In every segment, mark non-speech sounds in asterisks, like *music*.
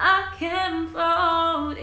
I can float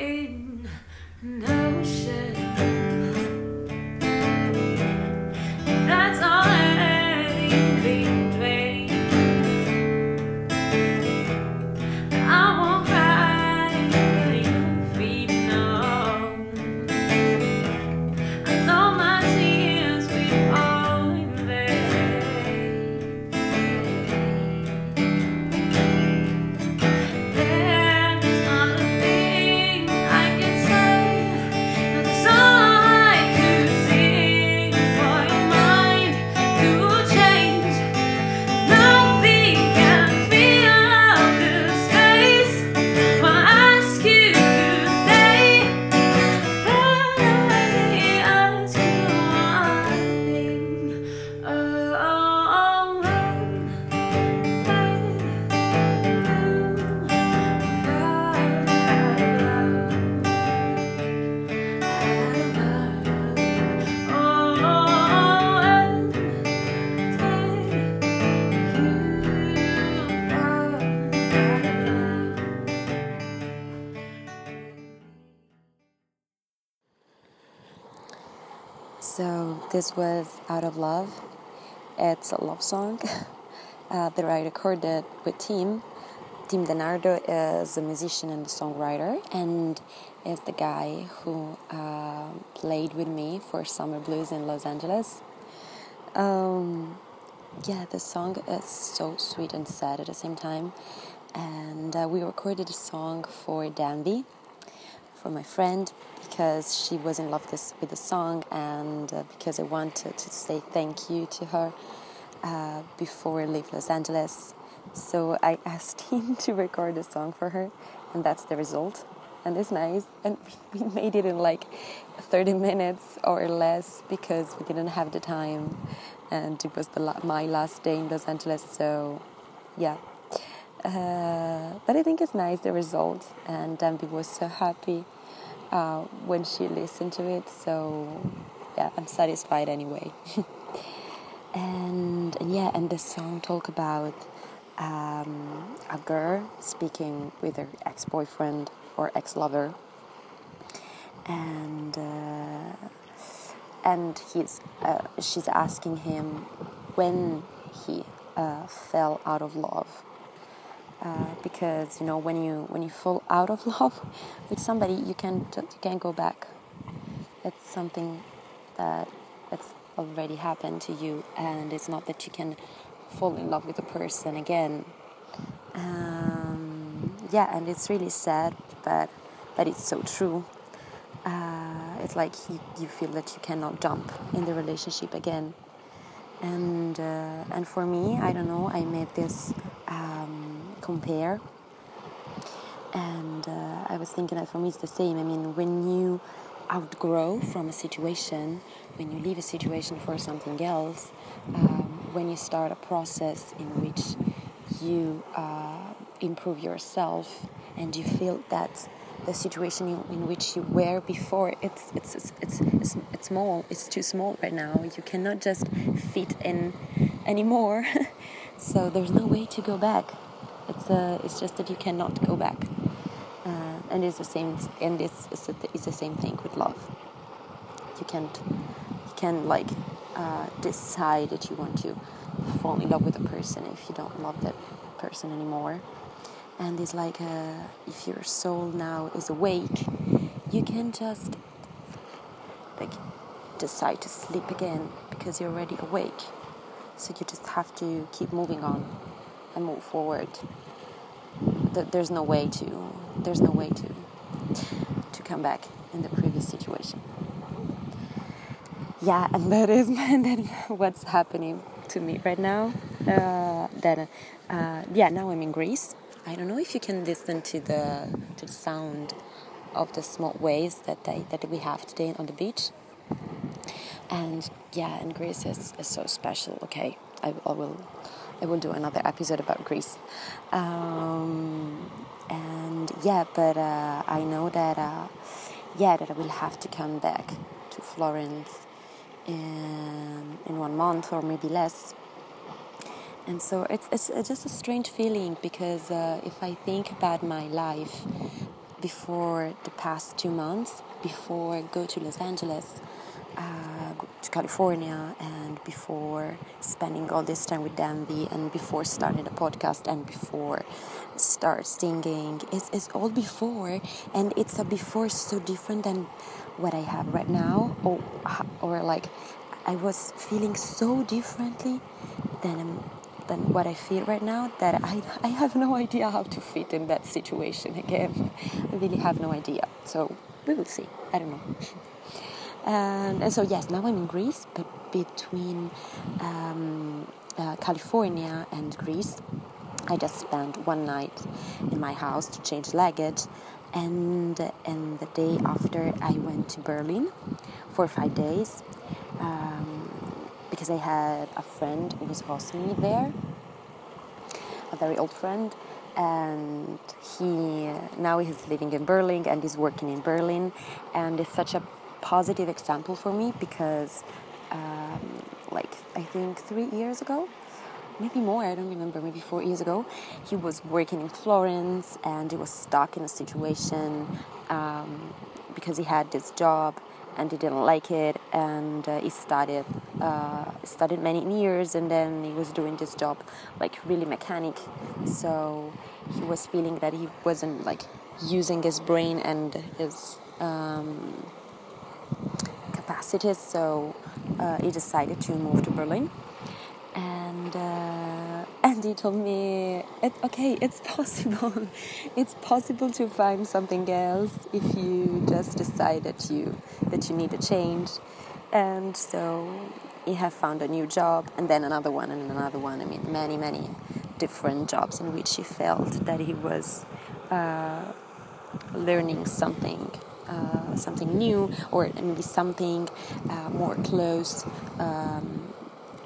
this was Out of Love. It's a love song *laughs* uh, that I recorded with Tim. Tim DeNardo is a musician and a songwriter, and is the guy who uh, played with me for Summer Blues in Los Angeles. Um, yeah, the song is so sweet and sad at the same time, and uh, we recorded a song for Danby, for my friend, because she was in love this, with the song, and uh, because I wanted to say thank you to her uh, before I leave Los Angeles. So I *laughs* asked him to record a song for her, and that's the result. And it's nice. And *laughs* we made it in like 30 minutes or less because we didn't have the time, and it was la- my last day in Los Angeles. So, yeah. Uh, but I think it's nice the result, and Danby was so happy uh, when she listened to it. So, yeah, I'm satisfied anyway. *laughs* and, and yeah, and the song talk about um, a girl speaking with her ex-boyfriend or ex-lover, and uh, and he's uh, she's asking him when he uh, fell out of love. Uh, because you know when you when you fall out of *laughs* love with somebody you can't you can't go back. It's something that it's already happened to you and it's not that you can fall in love with a person again. Um, yeah and it's really sad but but it's so true. Uh, it's like you, you feel that you cannot jump in the relationship again. And uh, and for me I don't know I made this um, compare. And uh, I was thinking that for me it's the same. I mean when you outgrow from a situation when you leave a situation for something else um, when you start a process in which you uh, improve yourself and you feel that the situation in, which you were before it's it's, it's it's it's it's small it's too small right now. You cannot just fit in anymore. *laughs* So there's no way to go back it's uh, it's just that you cannot go back. Uh, and it's the same and it's it's, the- same thing with love. You can't you can like uh, decide that you want to fall in love with a person if you don't love that person anymore. And it's like uh, if your soul now is awake you can just like decide to sleep again because you're already awake. So you just have to keep moving on and move forward Th- there's no way to there's no way to to come back in the previous situation. Yeah and *laughs* that is *laughs* that what's happening to me right now. Uh, that uh, yeah now i'm in greece. I don't know if you can listen to the to the sound of the small waves that they, that we have today on the beach. And yeah and greece is, is so special okay? I, I will i will do another episode about greece. Um, and yeah but uh, i know that uh, yeah that i will have to come back to florence in, in one month or maybe less. And so it's, it's, just a strange feeling because uh, if I think about my life before the past two months, before I go to Los Angeles, uh, to California, and before spending all this time with Danby, and before starting the podcast, and before start singing, it's, it's all before, and it's a before so different than what I have right now, or or like I was feeling so differently than than what I feel right now that I, I have no idea how to fit in that situation again. *laughs* I really have no idea. So we will see. I don't know. *laughs* and, and so, yes, now I'm in Greece, but between um, uh, California and Greece, I just spent one night in my house to change luggage. And, and the day after, I went to Berlin for five days. Um, because I had a friend who was hosting me there, a very old friend, and he now he's living in Berlin and he's working in Berlin, and it's such a positive example for me because, um, like I think three years ago, maybe more, I don't remember, maybe four years ago, he was working in Florence and he was stuck in a situation um, because he had this job and he didn't like it and uh, he studied uh, studied many years and then he was doing this job like really mechanic. So he was feeling that he wasn't like using his brain and his um, capacities so uh, he decided to move to Berlin. And uh, *laughs* and he told me okay it's *laughs* possible. It's possible to find something else if you just decide that you that you need a change. And so he have found a new job and then another one and another one. I mean many many different jobs in which he felt that he was uh, learning something uh, something new or maybe something uh, more close um,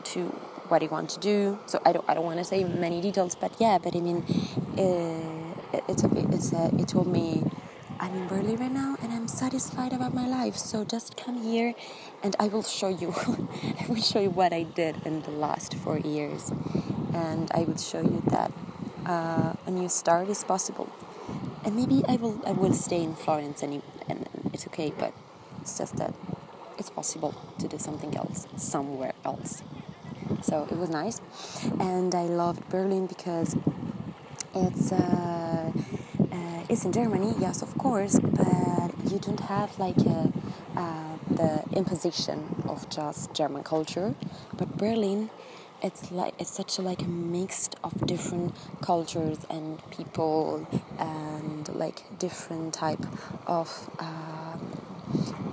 to what he want to do. So I don't I don't want to say many details, but yeah, but I mean, uh, it's a it's it told me. I'm in Berlin right now and I'm satisfied about my life. So just come here and I will show you. *laughs* I will show you what I did in the last four years. And I will show you that uh, a new start is possible. And maybe I will I will stay in Florence it's okay, but it's just that it's possible to do something else somewhere else. So it was nice. And i loved berlin because it's uh, uh, it's in germany yes of course but you don't have like a, uh, the imposition of just german culture. But berlin it's like it's such a, like a mix of different cultures and people and like different type of um,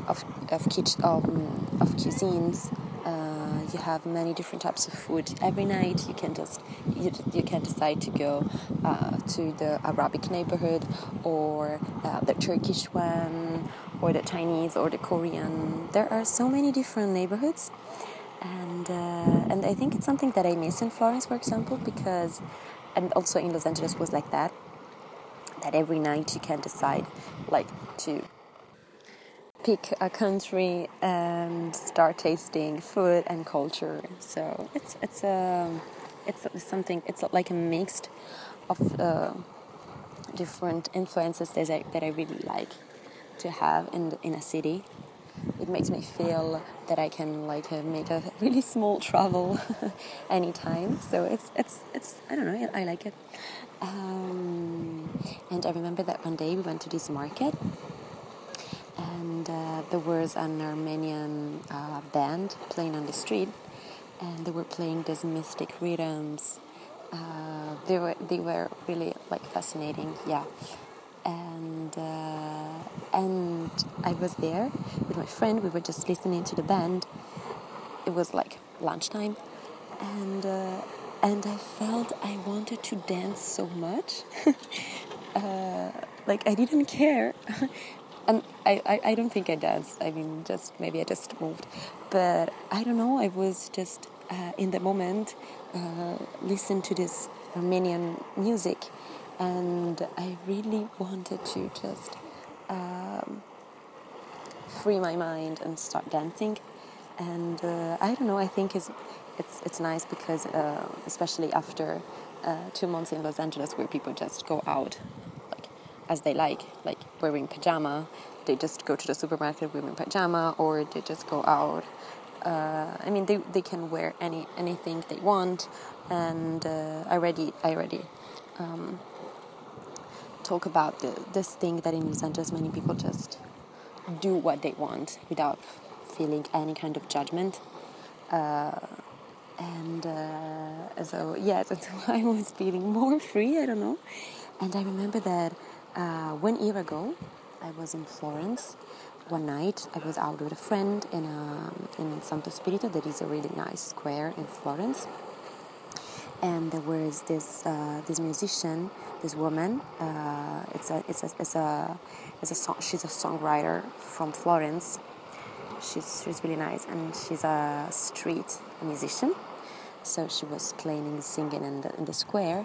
of of, kitch- um, of cuisines uh, you have many different types of food. Every night you can just you, you can decide to go uh, to the Arabic neighborhood or uh, the Turkish one or the Chinese or the Korean. There are so many different neighborhoods, and uh, and I think it's something that I miss in Florence, for example, because and also in Los Angeles was like that. That every night you can decide like to pick a country and start tasting food and culture. So it's it's a um, it's something it's like a mixed of uh, different influences that I, that I really like to have in the, in a city. It makes me feel that I can like uh, make a really small travel *laughs* anytime. So it's it's it's I don't know I like it. Um, and I remember that one day we went to this market and uh, there was an Armenian uh, band playing on the street, and they were playing these mystic rhythms. Uh, they were they were really like fascinating, yeah. And uh, and I was there with my friend. We were just listening to the band. It was like lunchtime, and uh, and I felt I wanted to dance so much. *laughs* Uh, like I didn't care *laughs* and I, I, I don't think I danced. I mean, just maybe I just moved, but I don't know. I was just uh, in the moment, uh, listen to this Armenian music, and I really wanted to just um, free my mind and start dancing. And uh, I don't know. I think it's it's it's nice because uh, especially after uh, two months in Los Angeles, where people just go out as they like, like wearing pajama, they just go to the supermarket wearing pajama, or they just go out. Uh, I mean, they, they can wear any anything they want, and uh, I already I already um, talk about the, this thing that in Los Angeles many people just do what they want without feeling any kind of judgment. Uh, and uh, so yes, *laughs* so I was feeling more free. I don't know, and I remember that uh, one year ago, I was in Florence. One night, I was out with a friend in a, in Santo Spirito. That is a really nice square in Florence. And there was this uh, this musician, this woman. Uh, it's a it's a it's a it's a song. She's a songwriter from Florence. She's she's really nice, and she's a street musician so she was playing and singing in the, in the square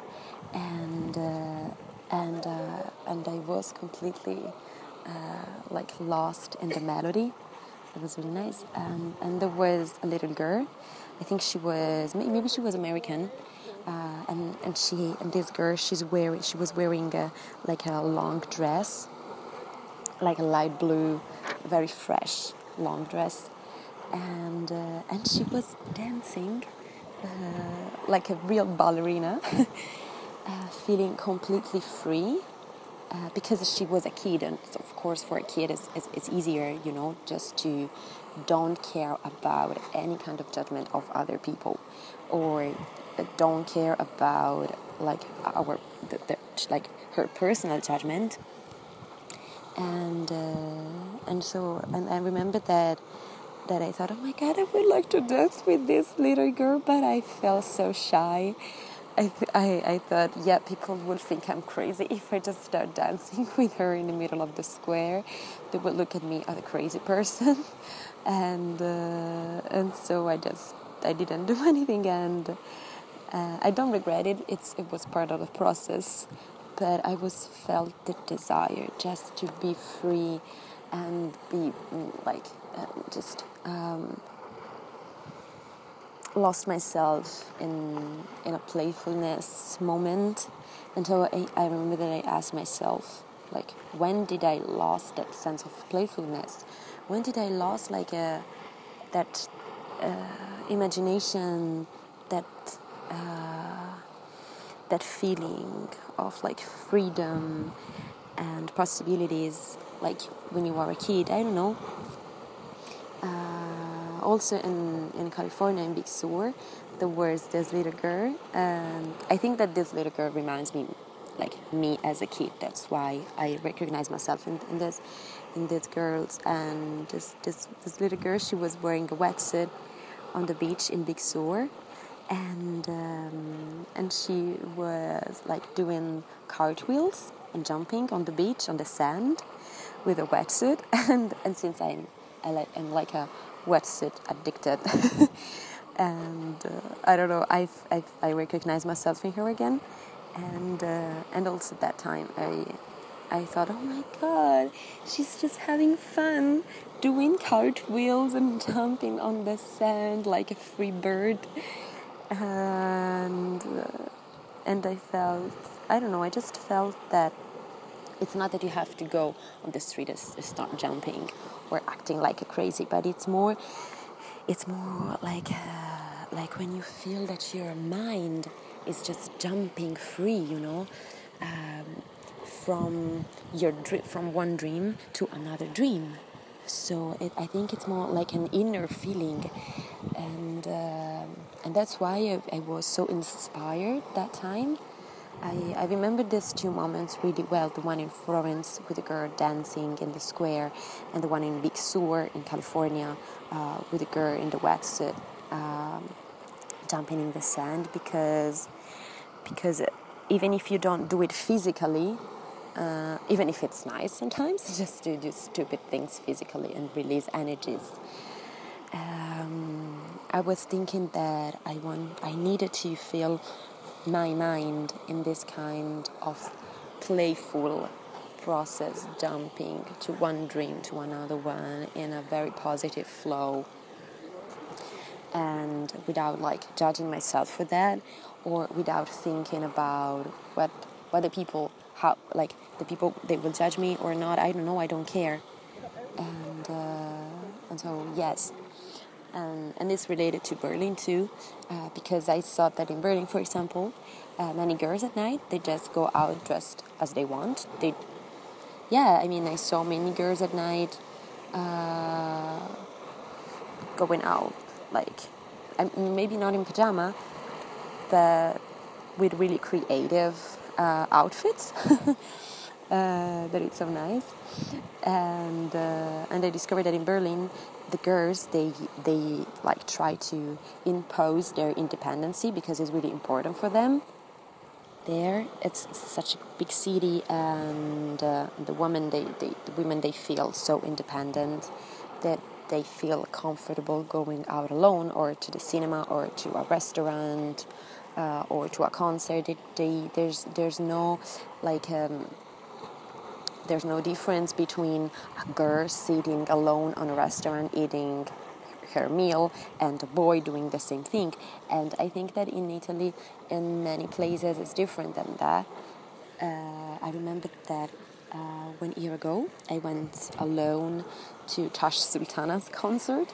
and uh, and uh, and I was completely uh, like lost in the melody. It was really nice. Um, and there was a little girl. I think she was maybe she was American. Uh, and and she and this girl she's wearing she was wearing a, like a long dress. Like a light blue very fresh long dress. And uh, and she was dancing uh, like a real ballerina, *laughs* uh, feeling completely free. Uh, because she was a kid, and of course, for a kid, it's, it's, it's, easier, you know, just to don't care about any kind of judgment of other people, or don't care about like our the, the, like her personal judgment. And uh, and so and I remember that that I thought, oh my god, I would like to dance with this little girl, but I felt so shy. I, I thought, yeah, people would think I'm crazy *laughs* if I just start dancing *laughs* with her in the middle of the square. They would look at me as a crazy person, *laughs* and uh, and so I just I didn't do anything, and uh, I don't regret it. It's it was part of the process, but I was felt the desire just to be free and be mm, like uh, just um, lost myself in in a playfulness moment until I, I remember that I asked myself like when did I lost that sense of playfulness? When did I lost like a that uh, imagination that uh, that feeling of like freedom and possibilities like when you were a kid? I don't know also in, in California, in Big Sur, there was this little girl. And I think that this little girl reminds me, like me as a kid. That's why I recognize myself in, in this, in these girls. And this, this, this little girl, she was wearing a wetsuit on the beach in Big Sur. And, um, and she was like doing cartwheels and jumping on the beach on the sand with a wetsuit. *laughs* And, and since I'm I like am like a wetsuit addicted, *laughs* and uh, I don't know. I I recognize myself in her again, and uh, and also that time I I thought, oh my god, she's just having fun doing cartwheels and jumping on the sand like a free bird, and uh, and I felt I don't know. I just felt that it's not that you have to go on the street and start jumping or acting like a crazy, but it's more, it's more like, uh, like when you feel that your mind is just jumping free, you know, um, from your from one dream to another dream. So it, I think it's more like an inner feeling, and uh, and that's why I, I was so inspired that time I, I remember these two moments really well the one in Florence with the girl dancing in the square, and the one in Big Sur in California uh, with the girl in the wetsuit um, jumping in the sand because, because even if you don't do it physically, uh, even if it's nice sometimes, *laughs* just to do stupid things physically and release energies. Um, I was thinking that I want, I needed to feel my mind in this kind of playful process, jumping to one dream to another one in a very positive flow. and without like judging myself for that or without thinking about what the people how like the people they will judge me or not i don't know i don't care and uh, and so yes and, and this related to berlin too uh, because i saw that in berlin for example uh, many girls at night they just go out dressed as they want. They yeah i mean i saw many girls at night uh, going out like maybe not in pajama but with really creative uh, outfits *laughs* uh, that it's so nice. And uh, and I discovered that in Berlin the girls they they like try to impose their independency because it's really important for them there it's, such a big city and uh, the women they, they the women they feel so independent that they feel comfortable going out alone or to the cinema or to a restaurant uh, or to a concert. It, they, there's there's no like um, there's no difference between a girl sitting alone on a restaurant eating her meal and a boy doing the same thing. And I think that in Italy, in many places, it's different than that. Uh, I remember that uh, one year ago, I went alone to Tash Sultana's concert.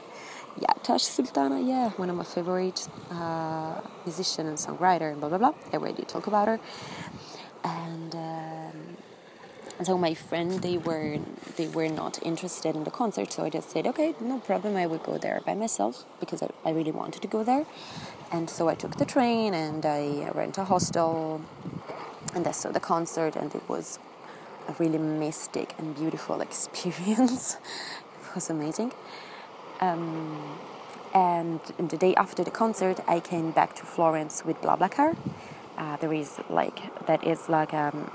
Yeah, Tash Sultana, yeah, one of my favorite uh, musician and songwriter, and blah blah blah. I already talk about her. And um, so my friend, they were they were not interested in the concert, so I just said, okay, no problem, I would go there by myself because I, I really wanted to go there. And so I took the train and I rent a hostel, and I saw the concert, and it was a really mystic and beautiful *laughs* experience. it was amazing. Um, and the day after the concert, I came back to Florence with BlaBlaCar. Uh, there is like that is like um,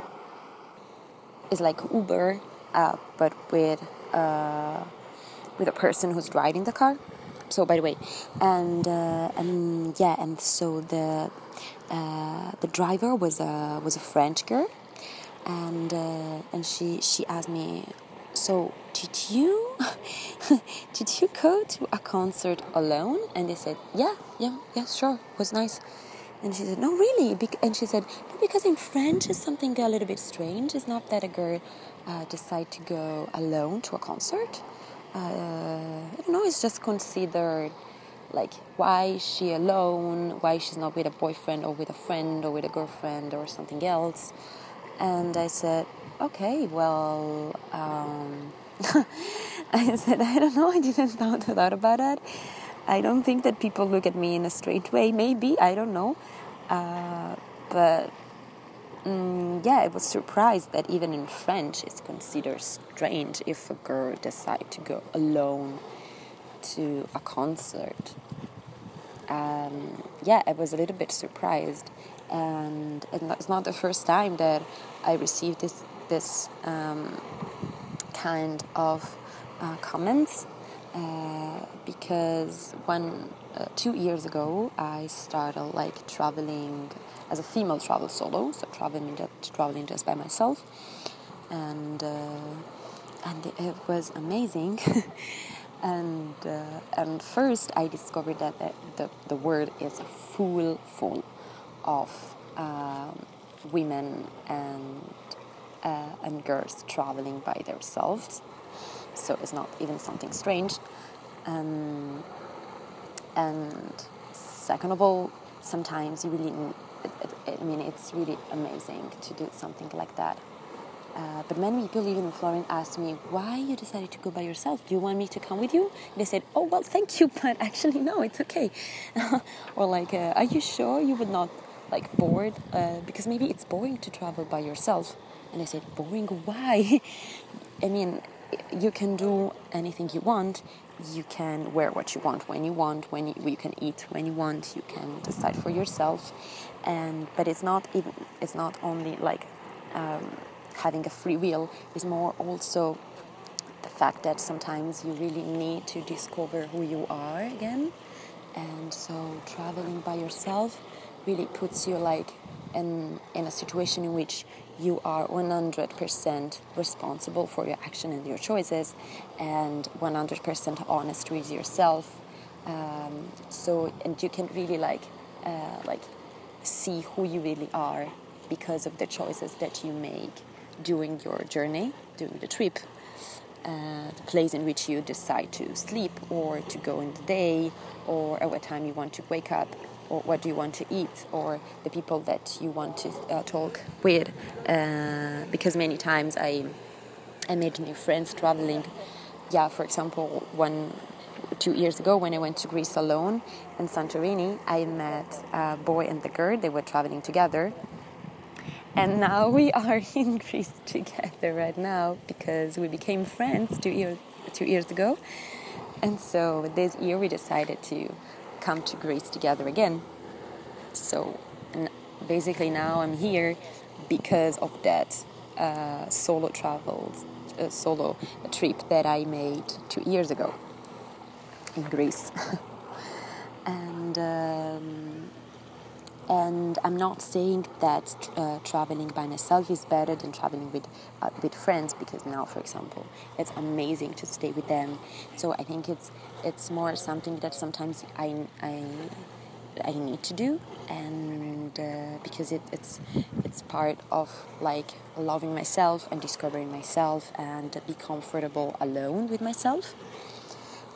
is like Uber, uh, but with uh, with a person who's driving the car. So by the way, and uh, and yeah, and so the uh, the driver was a was a French girl and uh, and she she asked me, so did you *laughs* did you go to a concert alone? And I said, yeah, yeah, yeah, sure, it was nice. And she said, no, really? and she said, no, because in French is something a little bit strange. It's not that a girl uh, decide to go alone to a concert. Uh, I don't know. It's just considered like why is she alone? Why she's not with a boyfriend or with a friend or with a girlfriend or something else? And I said, okay, well, um, *laughs* I said, I don't know, I didn't thought, thought about that. I don't think that people look at me in a straight way, maybe, I don't know. Uh, but mm, yeah, I was surprised that even in French it's considered strange if a girl decide to go alone to a concert. Um, yeah, I was a little bit surprised and it's not the first time that I received this this um, kind of uh, comments uh, because one uh, two years ago I started like traveling as a female travel solo, so traveling just, traveling just by myself, and uh, and it was amazing. *laughs* and uh, and first I discovered that the, the, the word is full full of um, women and uh, and girls traveling by themselves. So it's not even something strange. Um, and second of all, sometimes you really, I mean, it's really amazing to do something like that. Uh, but many people, even in Florence, asked me why you decided to go by yourself. Do you want me to come with you? And they said, "Oh well, thank you, *laughs* but actually no, it's okay." *laughs* or like, uh, "Are you sure you would not like bored uh, because maybe it's boring to travel by yourself and i said boring why *laughs* i mean you can do anything you want. You can wear what you want when you want when you, you can eat when you want you can decide for yourself. And but it's not even it's not only like um, having a free will it's more also the fact that sometimes you really need to discover who you are again. And so traveling by yourself really puts you like in in a situation in which you are 100% responsible for your action and your choices and 100% honest with yourself Um, so and you can really like uh, like see who you really are because of the choices that you make during your journey, during the trip. Uh, the place in which you decide to sleep or to go in the day or at what time you want to wake up or what do you want to eat or the people that you want to uh, talk with. Uh, because many times I I made new friends traveling. Yeah for example one two years ago when I went to Greece alone in Santorini I met a boy and the girl. They were traveling together. And now we are *laughs* in Greece together right now because we became friends two years two years ago. And so this year we decided to come to Greece together again. So basically now I'm here because of that uh, solo travel uh, solo trip that I made two years ago in Greece. *laughs* And um, and I'm not saying that uh, traveling by myself is better than traveling with uh, with friends because now, for example, it's amazing to stay with them. So I think it's it's more something that sometimes I I, I need to do, and uh, because it, it's it's part of like loving myself and discovering myself and be comfortable alone with myself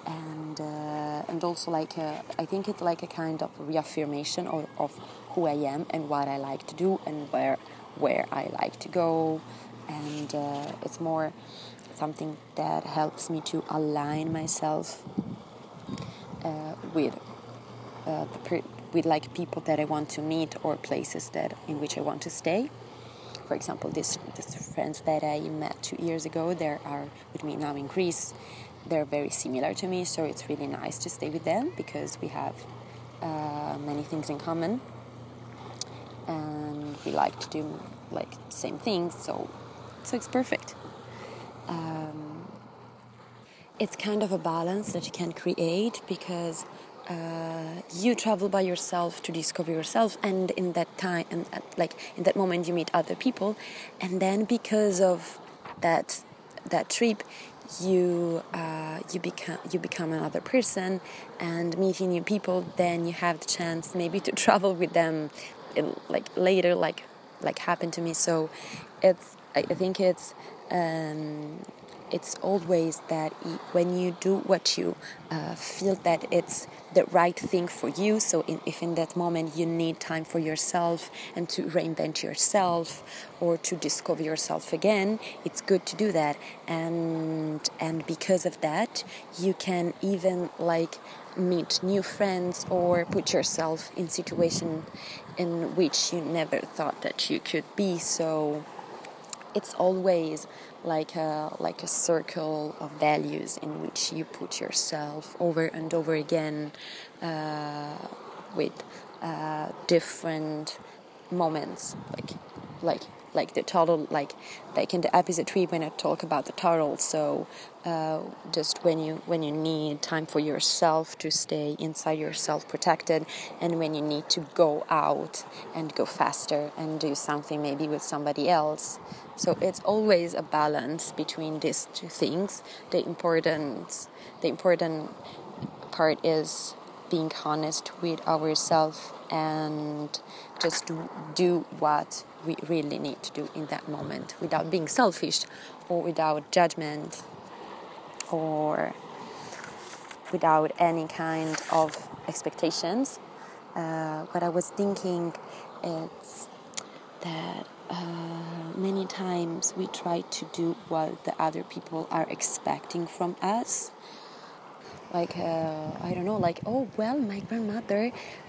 and uh, and also like a, I think it's like a kind of reaffirmation of, of who I am and what I like to do and where where I like to go. And uh, it's more something that helps me to align myself uh, with uh, the with like people that I want to meet or places that in which I want to stay. For example, this friends that I met two years ago, they are with me now in Greece, they're very similar to me, so it's really nice to stay with them because we have uh, many things in common and we like to do like same things. So, so it's perfect. Um, it's kind of a balance that you can create because uh, you travel by yourself to discover yourself and in that time and like in that moment you meet other people and then because of that that trip you uh, you become you become another person and meeting new people then you have the chance maybe to *laughs* travel with them like later like like happened to me. So it's I think it's um, it's always that when you do what you uh, feel that it's the right thing for you so in, if in that moment you need time for yourself and to reinvent yourself or to discover yourself again it's good to do that. And and because of that you can even like meet new friends or put yourself in situation in which you never thought that you could be. So it's always like a like a circle of values in which you put yourself over and over again uh, with uh, different moments. Like like like the total like like in the episode three when I talk about the total so uh, just when you when you need time for yourself to stay inside yourself protected and when you need to go out and go faster and do something maybe with somebody else so it's always a balance between these two things the important the important part is being honest with ourselves and just do what we really need to do in that moment without being selfish or without judgment or without any kind of expectations. Uh, what I was thinking is that uh, many times we try to do what the other people are expecting from us like uh, I don't know, like oh well, my grandmother,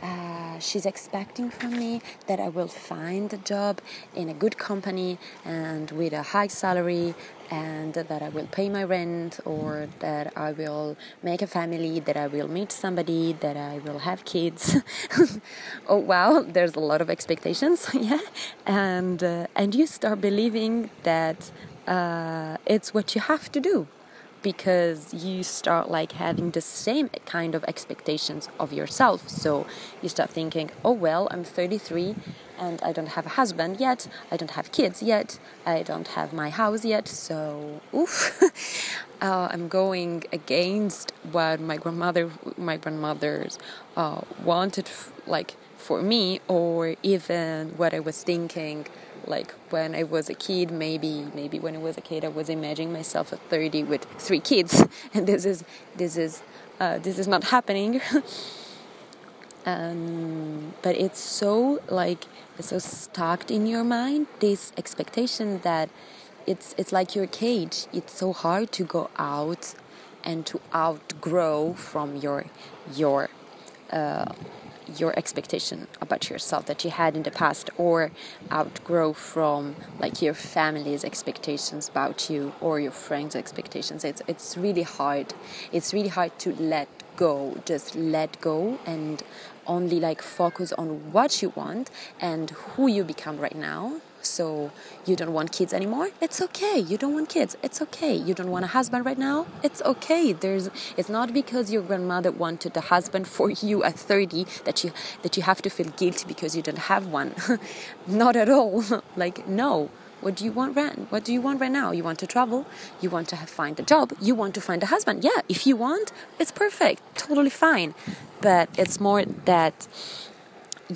uh, she's expecting from me that I will find a job in a good company and with a high salary, and that I will pay my rent, or that I will make a family, that I will meet somebody, that I will have kids. *laughs* oh wow, there's a lot of expectations, *laughs* yeah, and uh, and you start believing that uh, it's what you have to do because you start like having the same kind of expectations of yourself. So you start thinking oh well i'm 33 and i don't have a husband yet. I don't have kids yet. I don't have my house yet. So oof. *laughs* Uh, i'm going against what my grandmother my grandmothers uh, wanted like for me or even what i was thinking like when I was a kid, maybe maybe when I was a kid, I was imagining myself at 30 with three kids, *laughs* and this is this is uh, this is not happening. *laughs* um, but it's so like it's so stuck in your mind this expectation that it's it's like your cage. It's so hard to go out and to outgrow from your your uh, your expectation about yourself that you had in the past or outgrow from like your family's expectations about you or your friends expectations? It's it's really hard. It's really hard to let go. Just let go and only like focus on what you want and who you become right now so you don't want kids anymore? It's okay you don't want kids. It's okay you don't want a husband right now? It's okay there's it's not because your grandmother wanted a husband *laughs* for you at 30 that you that you have to feel guilty because you don't have one. *laughs* Not at all. *laughs* Like no. What do you want right what do you want right now? You want to travel you want to have, find a job you want to find a husband. Yeah if you want it's perfect totally fine. But it's more that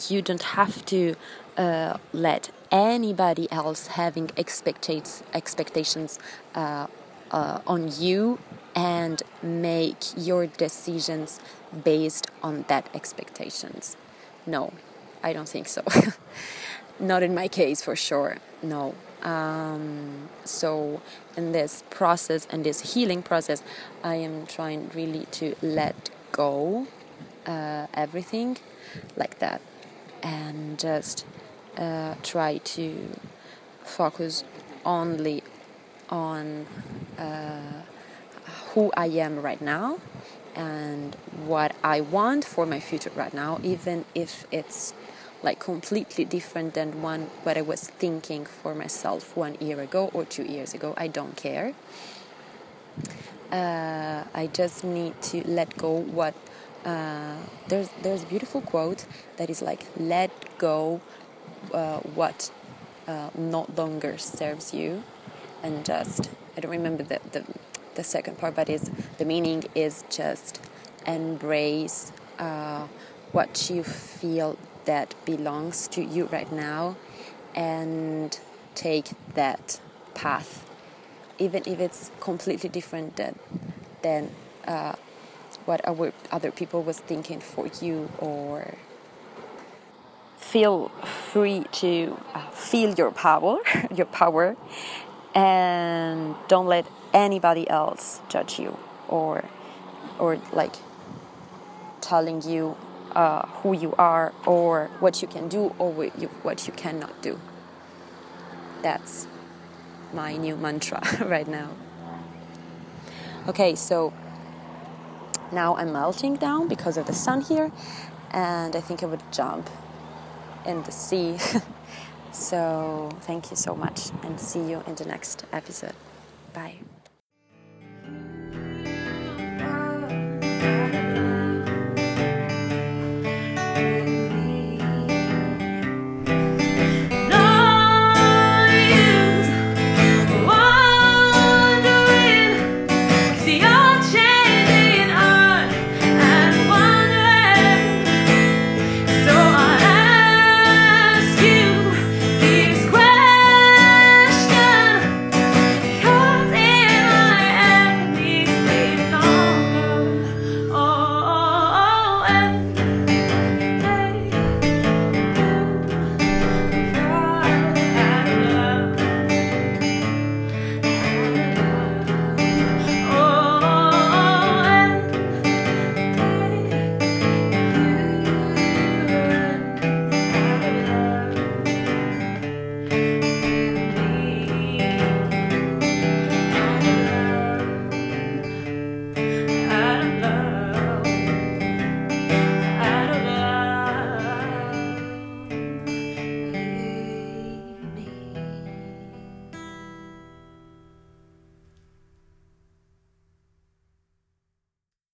you don't have to uh, let anybody else having expectations expectations uh, uh, on you and make your decisions based on that expectations? No i don't think so. *laughs* Not in my case for sure. No. Um, so in this process and this healing process i am trying really to let go uh, everything like that and just uh, try to focus only on uh, who I am right now and what I want for my future right now, even if it's like completely different than one what I was thinking for myself one year ago or two years ago. I don't care. Uh, I just need to let go what uh, there's there's a beautiful quote that is like let go uh, what uh, not longer serves you and just I don't remember the, the, the second part but is the meaning is just embrace uh, what you feel that belongs to you right now and take that path. Even if it's completely different than, than uh, what other people was thinking for you or feel free to uh, feel your power *laughs* your power and don't let anybody else judge you or or like telling you uh, who you are or what you can do or what you, what you cannot do. That's my new mantra *laughs* right now. Okay so now I'm melting down because of the sun here and I think I would jump in the sea. *laughs* so, thank you so much and see you in the next episode. Bye.